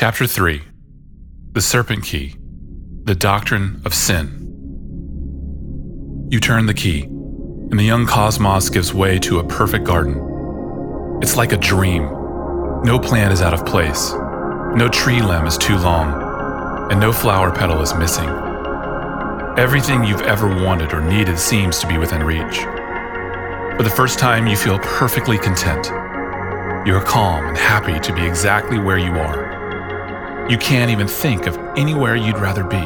Chapter 3 The Serpent Key The Doctrine of Sin. You turn the key, and the young cosmos gives way to a perfect garden. It's like a dream. No plant is out of place, no tree limb is too long, and no flower petal is missing. Everything you've ever wanted or needed seems to be within reach. For the first time, you feel perfectly content. You are calm and happy to be exactly where you are. You can't even think of anywhere you'd rather be.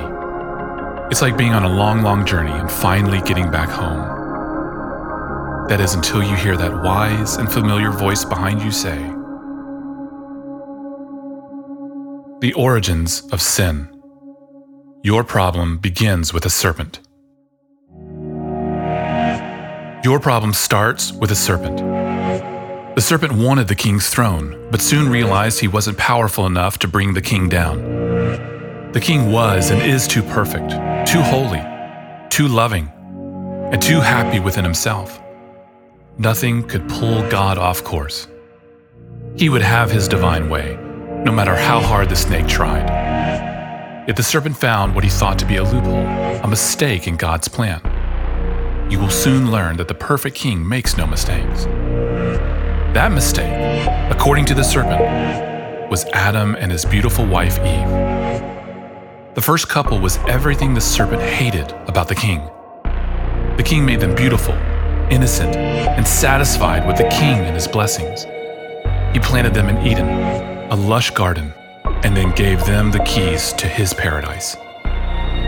It's like being on a long, long journey and finally getting back home. That is until you hear that wise and familiar voice behind you say, The origins of sin. Your problem begins with a serpent. Your problem starts with a serpent. The serpent wanted the king's throne, but soon realized he wasn't powerful enough to bring the king down. The king was and is too perfect, too holy, too loving, and too happy within himself. Nothing could pull God off course. He would have his divine way, no matter how hard the snake tried. Yet the serpent found what he thought to be a loophole, a mistake in God's plan. You will soon learn that the perfect king makes no mistakes. That mistake, according to the serpent, was Adam and his beautiful wife Eve. The first couple was everything the serpent hated about the king. The king made them beautiful, innocent, and satisfied with the king and his blessings. He planted them in Eden, a lush garden, and then gave them the keys to his paradise.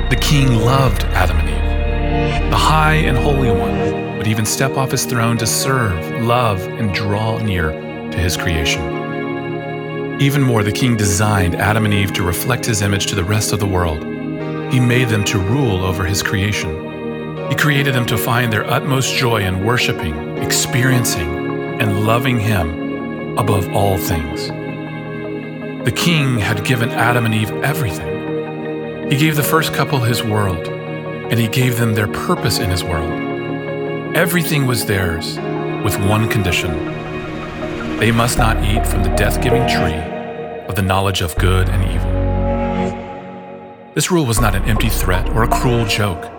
The king loved Adam and Eve. The high and holy one even step off his throne to serve, love, and draw near to his creation. Even more, the king designed Adam and Eve to reflect his image to the rest of the world. He made them to rule over his creation. He created them to find their utmost joy in worshiping, experiencing, and loving him above all things. The king had given Adam and Eve everything. He gave the first couple his world, and he gave them their purpose in his world. Everything was theirs, with one condition they must not eat from the death giving tree of the knowledge of good and evil. This rule was not an empty threat or a cruel joke,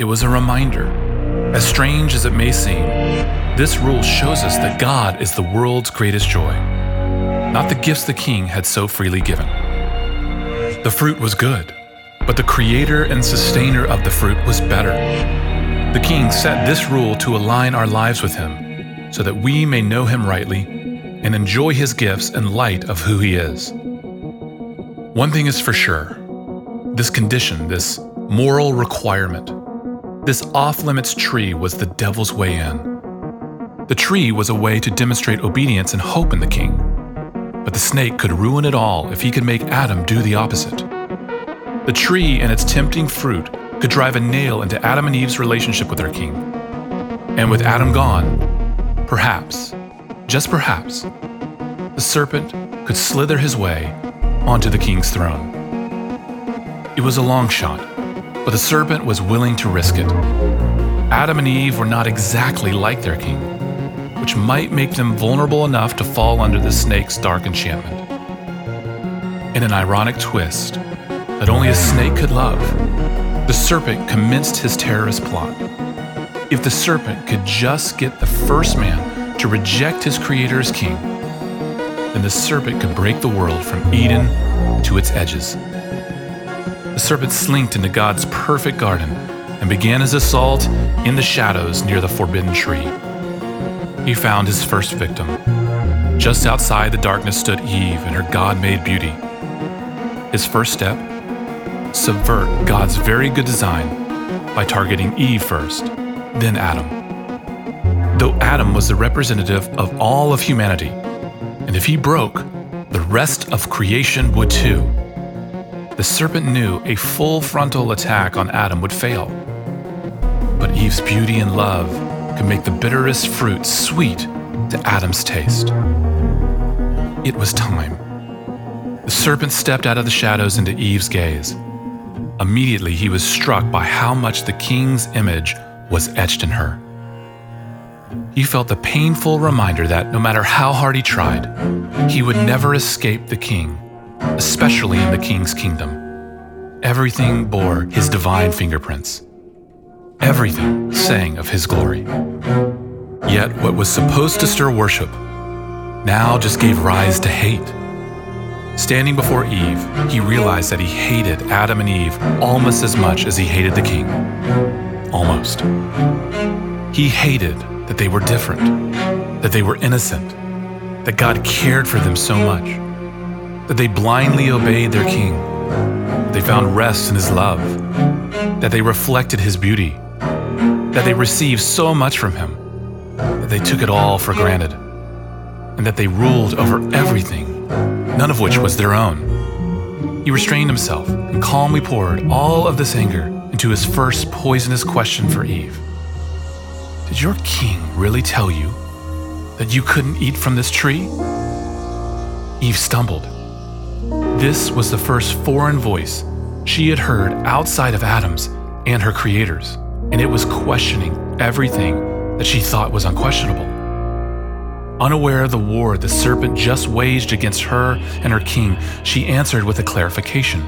it was a reminder. As strange as it may seem, this rule shows us that God is the world's greatest joy, not the gifts the king had so freely given. The fruit was good, but the creator and sustainer of the fruit was better. The king set this rule to align our lives with him, so that we may know him rightly and enjoy his gifts in light of who he is. One thing is for sure this condition, this moral requirement, this off limits tree was the devil's way in. The tree was a way to demonstrate obedience and hope in the king. But the snake could ruin it all if he could make Adam do the opposite. The tree and its tempting fruit could drive a nail into Adam and Eve's relationship with their king. And with Adam gone, perhaps, just perhaps, the serpent could slither his way onto the king's throne. It was a long shot, but the serpent was willing to risk it. Adam and Eve were not exactly like their king which might make them vulnerable enough to fall under the snake's dark enchantment. In an ironic twist that only a snake could love, the serpent commenced his terrorist plot. If the serpent could just get the first man to reject his creator as king, then the serpent could break the world from Eden to its edges. The serpent slinked into God's perfect garden and began his assault in the shadows near the forbidden tree he found his first victim. Just outside the darkness stood Eve in her God made beauty. His first step subvert God's very good design by targeting Eve first, then Adam. Though Adam was the representative of all of humanity, and if he broke, the rest of creation would too. The serpent knew a full frontal attack on Adam would fail. But Eve's beauty and love could make the bitterest fruit sweet to Adam's taste. It was time. The serpent stepped out of the shadows into Eve's gaze. Immediately, he was struck by how much the king's image was etched in her. He felt the painful reminder that no matter how hard he tried, he would never escape the king especially in the king's kingdom. Everything bore his divine fingerprints. Everything sang of his glory. Yet what was supposed to stir worship now just gave rise to hate. Standing before Eve, he realized that he hated Adam and Eve almost as much as he hated the king. Almost. He hated that they were different, that they were innocent, that God cared for them so much, that they blindly obeyed their king, they found rest in his love, that they reflected his beauty, that they received so much from him, that they took it all for granted, and that they ruled over everything none of which was their own. He restrained himself and calmly poured all of this anger into his first poisonous question for Eve Did your king really tell you that you couldn't eat from this tree? Eve stumbled. This was the first foreign voice she had heard outside of Adam's and her creators, and it was questioning everything that she thought was unquestionable. Unaware of the war the serpent just waged against her and her king, she answered with a clarification.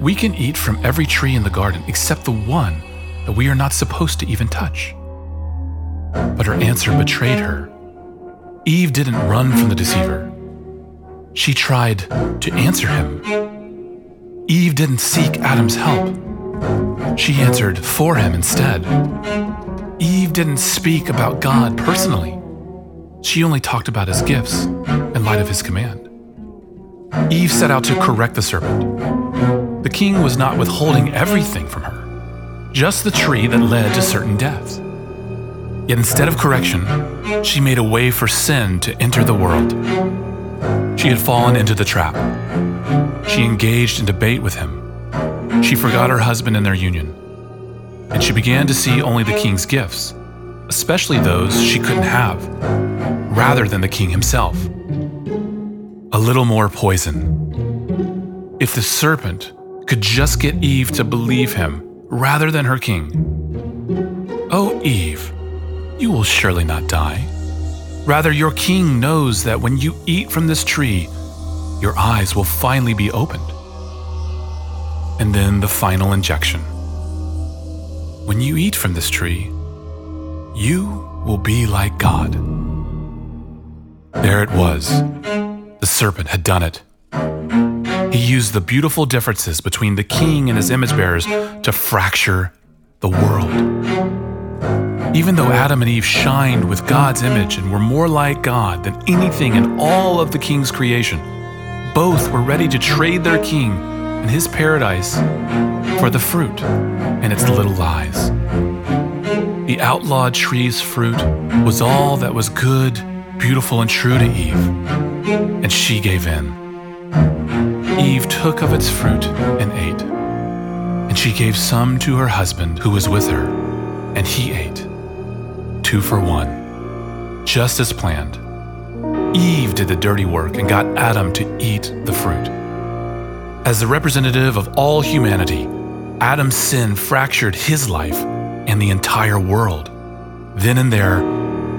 We can eat from every tree in the garden except the one that we are not supposed to even touch. But her answer betrayed her. Eve didn't run from the deceiver. She tried to answer him. Eve didn't seek Adam's help. She answered for him instead. Eve didn't speak about God personally. She only talked about his gifts in light of his command. Eve set out to correct the serpent. The king was not withholding everything from her, just the tree that led to certain deaths. Yet instead of correction, she made a way for sin to enter the world. She had fallen into the trap. She engaged in debate with him. She forgot her husband and their union. And she began to see only the king's gifts, especially those she couldn't have rather than the king himself. A little more poison. If the serpent could just get Eve to believe him rather than her king. Oh, Eve, you will surely not die. Rather, your king knows that when you eat from this tree, your eyes will finally be opened. And then the final injection. When you eat from this tree, you will be like God. There it was. The serpent had done it. He used the beautiful differences between the king and his image bearers to fracture the world. Even though Adam and Eve shined with God's image and were more like God than anything in all of the king's creation, both were ready to trade their king and his paradise for the fruit and its little lies. The outlawed tree's fruit was all that was good beautiful and true to Eve, and she gave in. Eve took of its fruit and ate, and she gave some to her husband who was with her, and he ate. Two for one, just as planned. Eve did the dirty work and got Adam to eat the fruit. As the representative of all humanity, Adam's sin fractured his life and the entire world, then and there,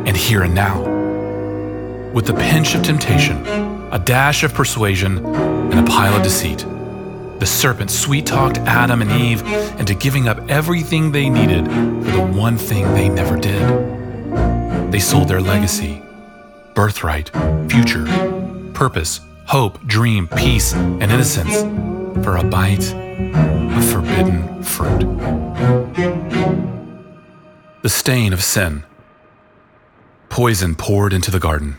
and here and now with a pinch of temptation, a dash of persuasion, and a pile of deceit. The serpent sweet talked Adam and Eve into giving up everything they needed for the one thing they never did. They sold their legacy, birthright, future, purpose, hope, dream, peace, and innocence for a bite of forbidden fruit. The stain of sin. Poison poured into the garden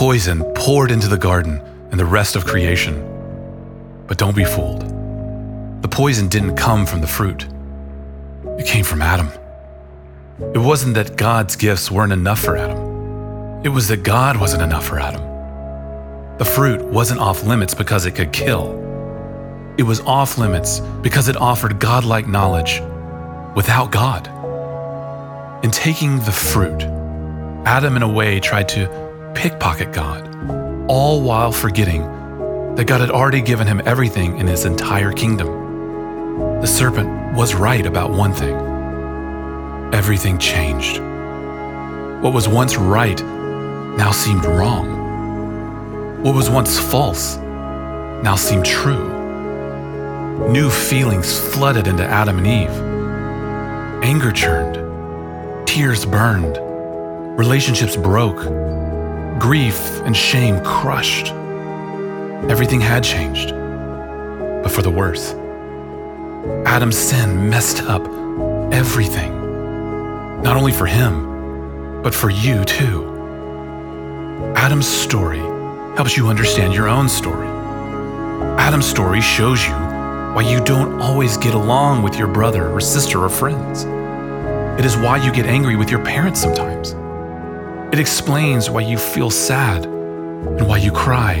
poison poured into the garden and the rest of creation. But don't be fooled. The poison didn't come from the fruit, it came from Adam. It wasn't that God's gifts weren't enough for Adam, it was that God wasn't enough for Adam. The fruit wasn't off limits because it could kill. It was off limits because it offered godlike knowledge without God. In taking the fruit, Adam, in a way, tried to pickpocket God, all while forgetting that God had already given him everything in his entire kingdom. The serpent was right about one thing everything changed. What was once right now seemed wrong. What was once false now seemed true. New feelings flooded into Adam and Eve. Anger churned, tears burned, relationships broke, grief and shame crushed. Everything had changed, but for the worse. Adam's sin messed up everything, not only for him, but for you too. Adam's story helps you understand your own story. Adam's story shows you why you don't always get along with your brother or sister or friends. It is why you get angry with your parents sometimes. It explains why you feel sad and why you cry,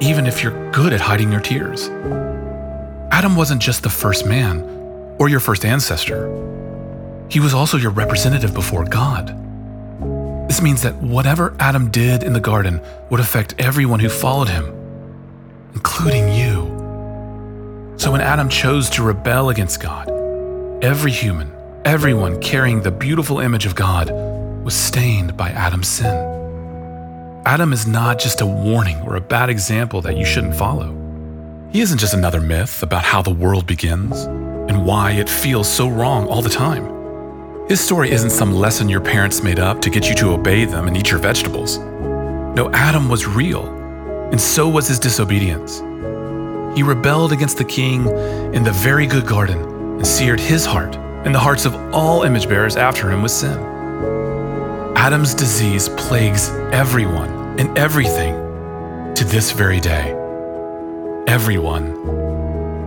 even if you're good at hiding your tears. Adam wasn't just the first man or your first ancestor, he was also your representative before God. This means that whatever Adam did in the garden would affect everyone who followed him, including you. So when Adam chose to rebel against God, every human, everyone carrying the beautiful image of God, was stained by Adam's sin. Adam is not just a warning or a bad example that you shouldn't follow. He isn't just another myth about how the world begins and why it feels so wrong all the time. His story isn't some lesson your parents made up to get you to obey them and eat your vegetables. No, Adam was real, and so was his disobedience. He rebelled against the king in the very good garden and seared his heart and the hearts of all image bearers after him with sin. Adam's disease plagues everyone and everything to this very day. Everyone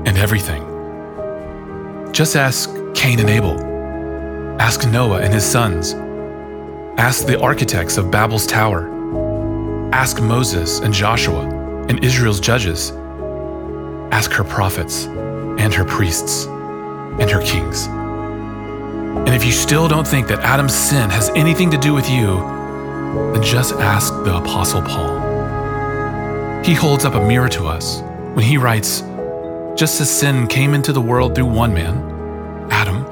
and everything. Just ask Cain and Abel. Ask Noah and his sons. Ask the architects of Babel's tower. Ask Moses and Joshua and Israel's judges. Ask her prophets and her priests and her kings. And if you still don't think that Adam's sin has anything to do with you, then just ask the Apostle Paul. He holds up a mirror to us when he writes, Just as sin came into the world through one man, Adam,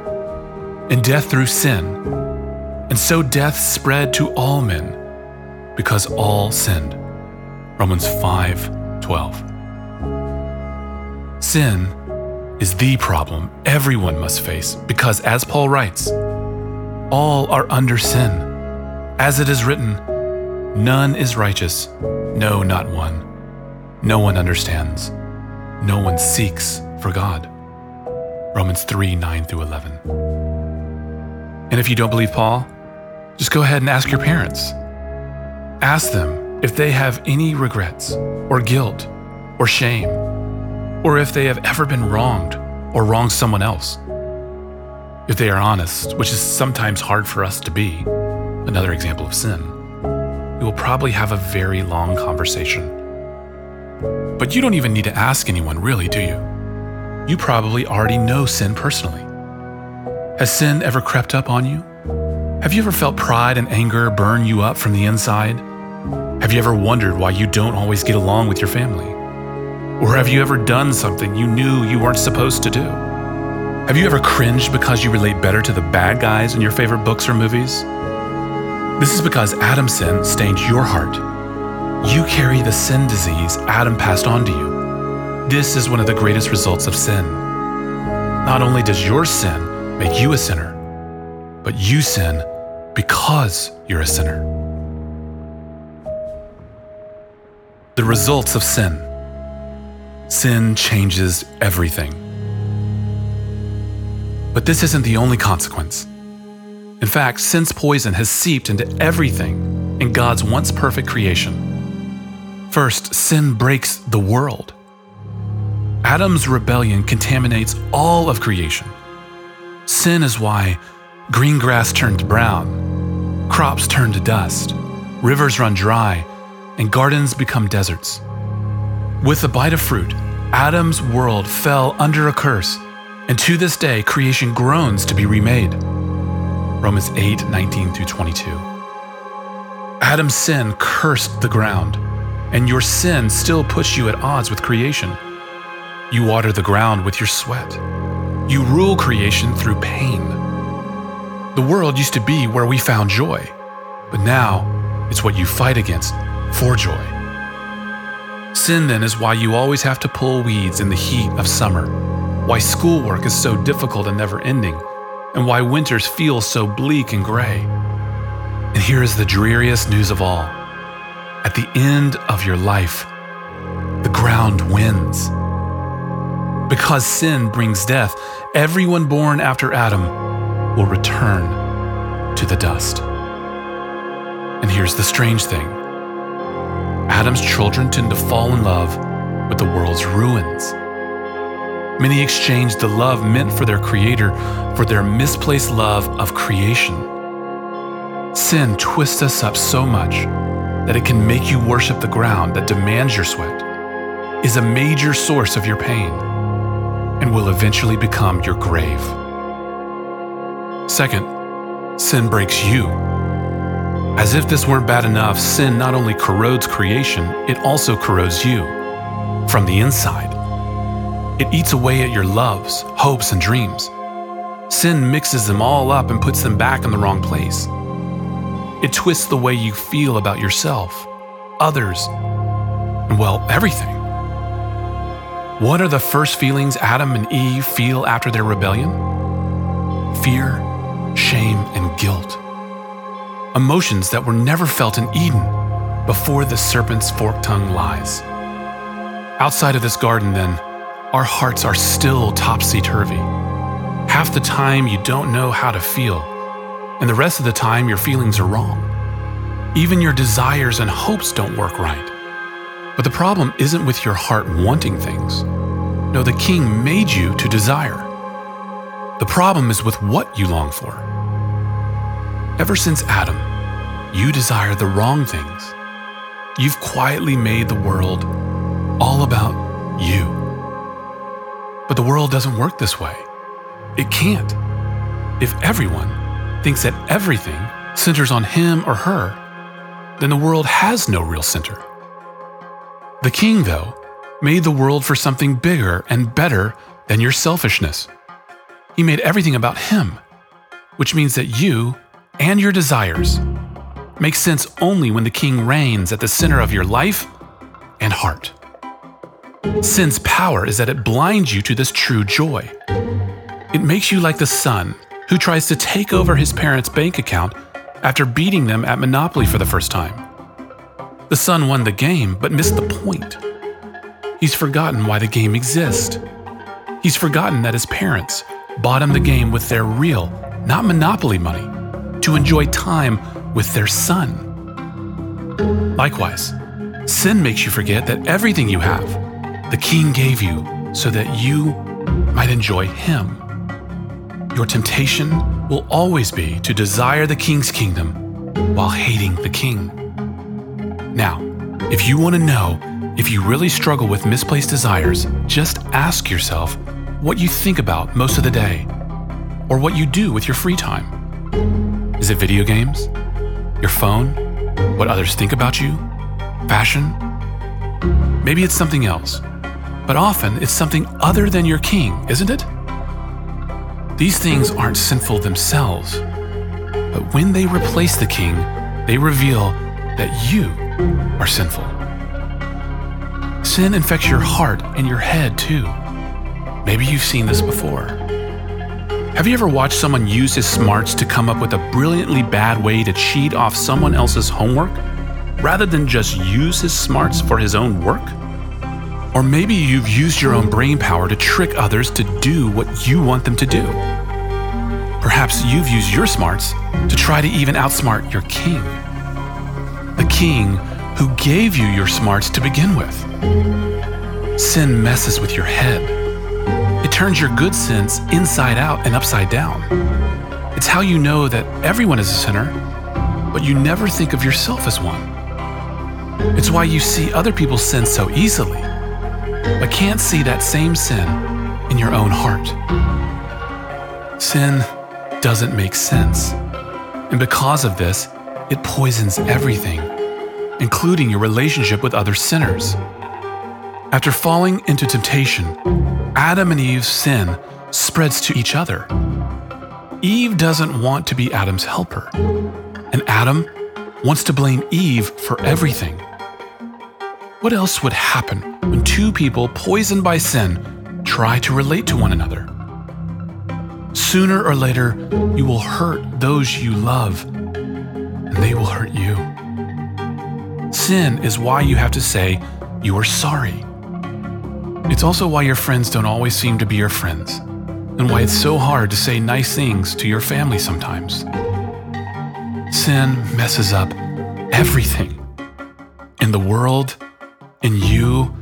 and death through sin. And so death spread to all men because all sinned. Romans 5:12. Sin is the problem everyone must face because as Paul writes, all are under sin. As it is written, none is righteous, no not one. No one understands. No one seeks for God. Romans 3 9 through 11. And if you don't believe Paul, just go ahead and ask your parents. Ask them if they have any regrets or guilt or shame, or if they have ever been wronged or wronged someone else. If they are honest, which is sometimes hard for us to be, another example of sin, we will probably have a very long conversation. But you don't even need to ask anyone, really, do you? You probably already know sin personally. Has sin ever crept up on you? Have you ever felt pride and anger burn you up from the inside? Have you ever wondered why you don't always get along with your family? Or have you ever done something you knew you weren't supposed to do? Have you ever cringed because you relate better to the bad guys in your favorite books or movies? This is because Adam's sin stained your heart. You carry the sin disease Adam passed on to you. This is one of the greatest results of sin. Not only does your sin make you a sinner, but you sin because you're a sinner. The results of sin sin changes everything. But this isn't the only consequence. In fact, sin's poison has seeped into everything in God's once perfect creation. First, sin breaks the world. Adam's rebellion contaminates all of creation. Sin is why green grass turned brown, crops turn to dust, rivers run dry, and gardens become deserts. With the bite of fruit, Adam's world fell under a curse, and to this day creation groans to be remade. Romans 8 19 through 22. Adam's sin cursed the ground, and your sin still puts you at odds with creation. You water the ground with your sweat. You rule creation through pain. The world used to be where we found joy, but now it's what you fight against for joy. Sin then is why you always have to pull weeds in the heat of summer, why schoolwork is so difficult and never ending, and why winters feel so bleak and gray. And here is the dreariest news of all. At the end of your life, the ground wins. Because sin brings death, everyone born after Adam will return to the dust. And here's the strange thing Adam's children tend to fall in love with the world's ruins. Many exchange the love meant for their Creator for their misplaced love of creation. Sin twists us up so much that it can make you worship the ground that demands your sweat, is a major source of your pain, and will eventually become your grave. Second, sin breaks you. As if this weren't bad enough, sin not only corrodes creation, it also corrodes you from the inside. It eats away at your loves, hopes, and dreams. Sin mixes them all up and puts them back in the wrong place. It twists the way you feel about yourself, others, and well, everything. What are the first feelings Adam and Eve feel after their rebellion? Fear, shame, and guilt emotions that were never felt in Eden before the serpent's forked tongue lies. Outside of this garden, then, our hearts are still topsy turvy. Half the time, you don't know how to feel, and the rest of the time, your feelings are wrong. Even your desires and hopes don't work right. But the problem isn't with your heart wanting things. No, the king made you to desire. The problem is with what you long for. Ever since Adam, you desire the wrong things. You've quietly made the world all about you. But the world doesn't work this way. It can't. If everyone thinks that everything centers on him or her, then the world has no real center. The king, though, made the world for something bigger and better than your selfishness. He made everything about him, which means that you and your desires make sense only when the king reigns at the center of your life and heart. Sin's power is that it blinds you to this true joy. It makes you like the son who tries to take over his parents' bank account after beating them at Monopoly for the first time. The son won the game but missed the point. He's forgotten why the game exists. He's forgotten that his parents bought him the game with their real, not Monopoly money to enjoy time with their son. Likewise, sin makes you forget that everything you have, the King gave you so that you might enjoy Him. Your temptation will always be to desire the King's kingdom while hating the King. Now, if you want to know if you really struggle with misplaced desires, just ask yourself what you think about most of the day or what you do with your free time. Is it video games? Your phone? What others think about you? Fashion? Maybe it's something else. But often it's something other than your king, isn't it? These things aren't sinful themselves. But when they replace the king, they reveal that you are sinful. Sin infects your heart and your head too. Maybe you've seen this before. Have you ever watched someone use his smarts to come up with a brilliantly bad way to cheat off someone else's homework, rather than just use his smarts for his own work? Or maybe you've used your own brain power to trick others to do what you want them to do. Perhaps you've used your smarts to try to even outsmart your king. The king who gave you your smarts to begin with. Sin messes with your head turns your good sense inside out and upside down. It's how you know that everyone is a sinner, but you never think of yourself as one. It's why you see other people's sin so easily, but can't see that same sin in your own heart. Sin doesn't make sense, and because of this, it poisons everything, including your relationship with other sinners. After falling into temptation, Adam and Eve's sin spreads to each other. Eve doesn't want to be Adam's helper, and Adam wants to blame Eve for everything. What else would happen when two people poisoned by sin try to relate to one another? Sooner or later, you will hurt those you love, and they will hurt you. Sin is why you have to say you are sorry. It's also why your friends don't always seem to be your friends, and why it's so hard to say nice things to your family sometimes. Sin messes up everything in the world, in you,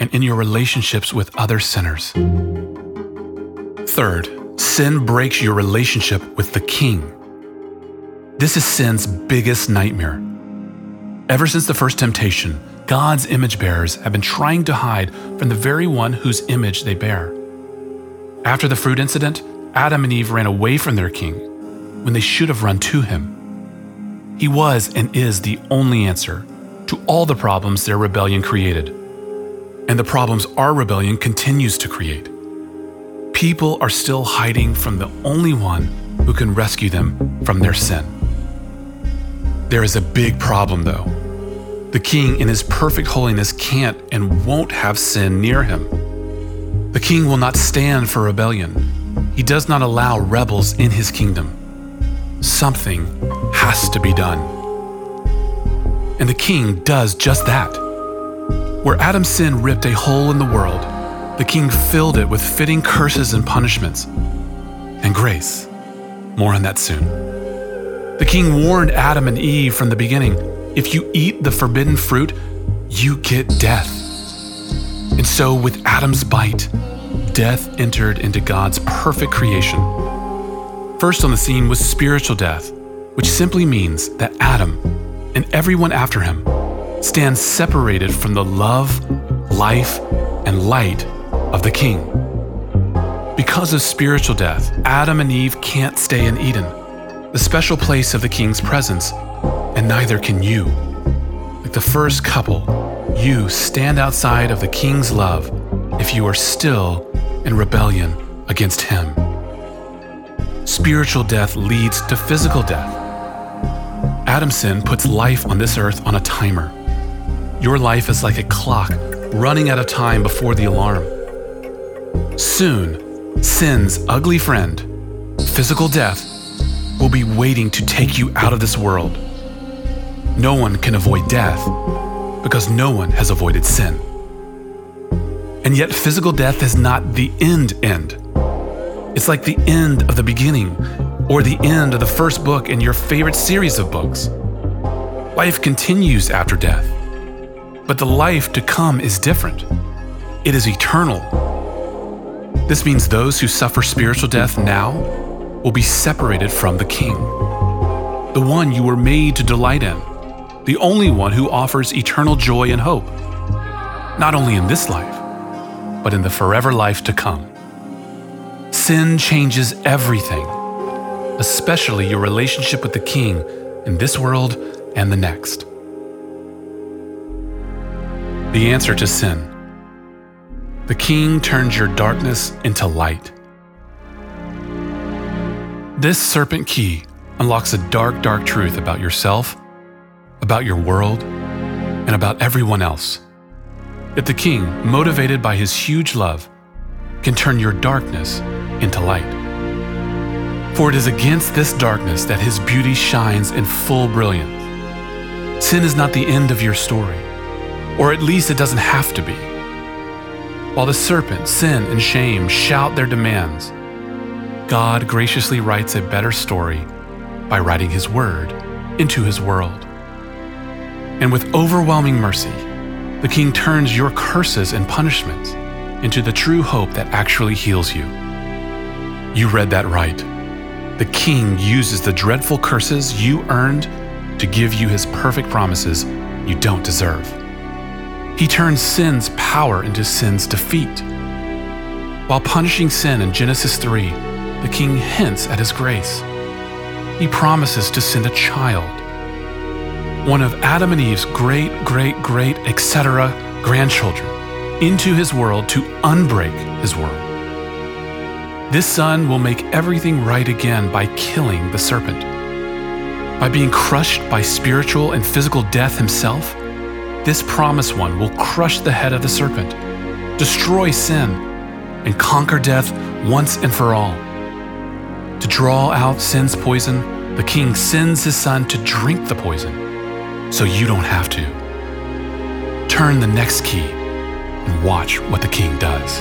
and in your relationships with other sinners. Third, sin breaks your relationship with the king. This is sin's biggest nightmare. Ever since the first temptation, God's image bearers have been trying to hide from the very one whose image they bear. After the fruit incident, Adam and Eve ran away from their king when they should have run to him. He was and is the only answer to all the problems their rebellion created, and the problems our rebellion continues to create. People are still hiding from the only one who can rescue them from their sin. There is a big problem, though. The king, in his perfect holiness, can't and won't have sin near him. The king will not stand for rebellion. He does not allow rebels in his kingdom. Something has to be done. And the king does just that. Where Adam's sin ripped a hole in the world, the king filled it with fitting curses and punishments and grace. More on that soon. The king warned Adam and Eve from the beginning if you eat the forbidden fruit, you get death. And so, with Adam's bite, death entered into God's perfect creation. First on the scene was spiritual death, which simply means that Adam and everyone after him stands separated from the love, life, and light of the King. Because of spiritual death, Adam and Eve can't stay in Eden, the special place of the King's presence and neither can you. Like the first couple, you stand outside of the king's love if you are still in rebellion against him. Spiritual death leads to physical death. Adam's sin puts life on this earth on a timer. Your life is like a clock running out of time before the alarm. Soon, sin's ugly friend, physical death, will be waiting to take you out of this world. No one can avoid death because no one has avoided sin. And yet, physical death is not the end end. It's like the end of the beginning or the end of the first book in your favorite series of books. Life continues after death, but the life to come is different. It is eternal. This means those who suffer spiritual death now will be separated from the King, the one you were made to delight in the only one who offers eternal joy and hope, not only in this life, but in the forever life to come. Sin changes everything, especially your relationship with the King in this world and the next. The answer to sin. The King turns your darkness into light. This serpent key unlocks a dark, dark truth about yourself about your world, and about everyone else. That the King, motivated by his huge love, can turn your darkness into light. For it is against this darkness that his beauty shines in full brilliance. Sin is not the end of your story, or at least it doesn't have to be. While the serpent, sin, and shame shout their demands, God graciously writes a better story by writing his word into his world. And with overwhelming mercy, the King turns your curses and punishments into the true hope that actually heals you. You read that right. The King uses the dreadful curses you earned to give you his perfect promises you don't deserve. He turns sin's power into sin's defeat. While punishing sin in Genesis 3, the king hints at his grace. He promises to send a child one of Adam and Eve's great, great, great, etc. grandchildren, into his world to unbreak his world. This son will make everything right again by killing the serpent. By being crushed by spiritual and physical death himself, this promised one will crush the head of the serpent, destroy sin, and conquer death once and for all. To draw out sin's poison, the king sends his son to drink the poison so you don't have to. Turn the next key and watch what the king does.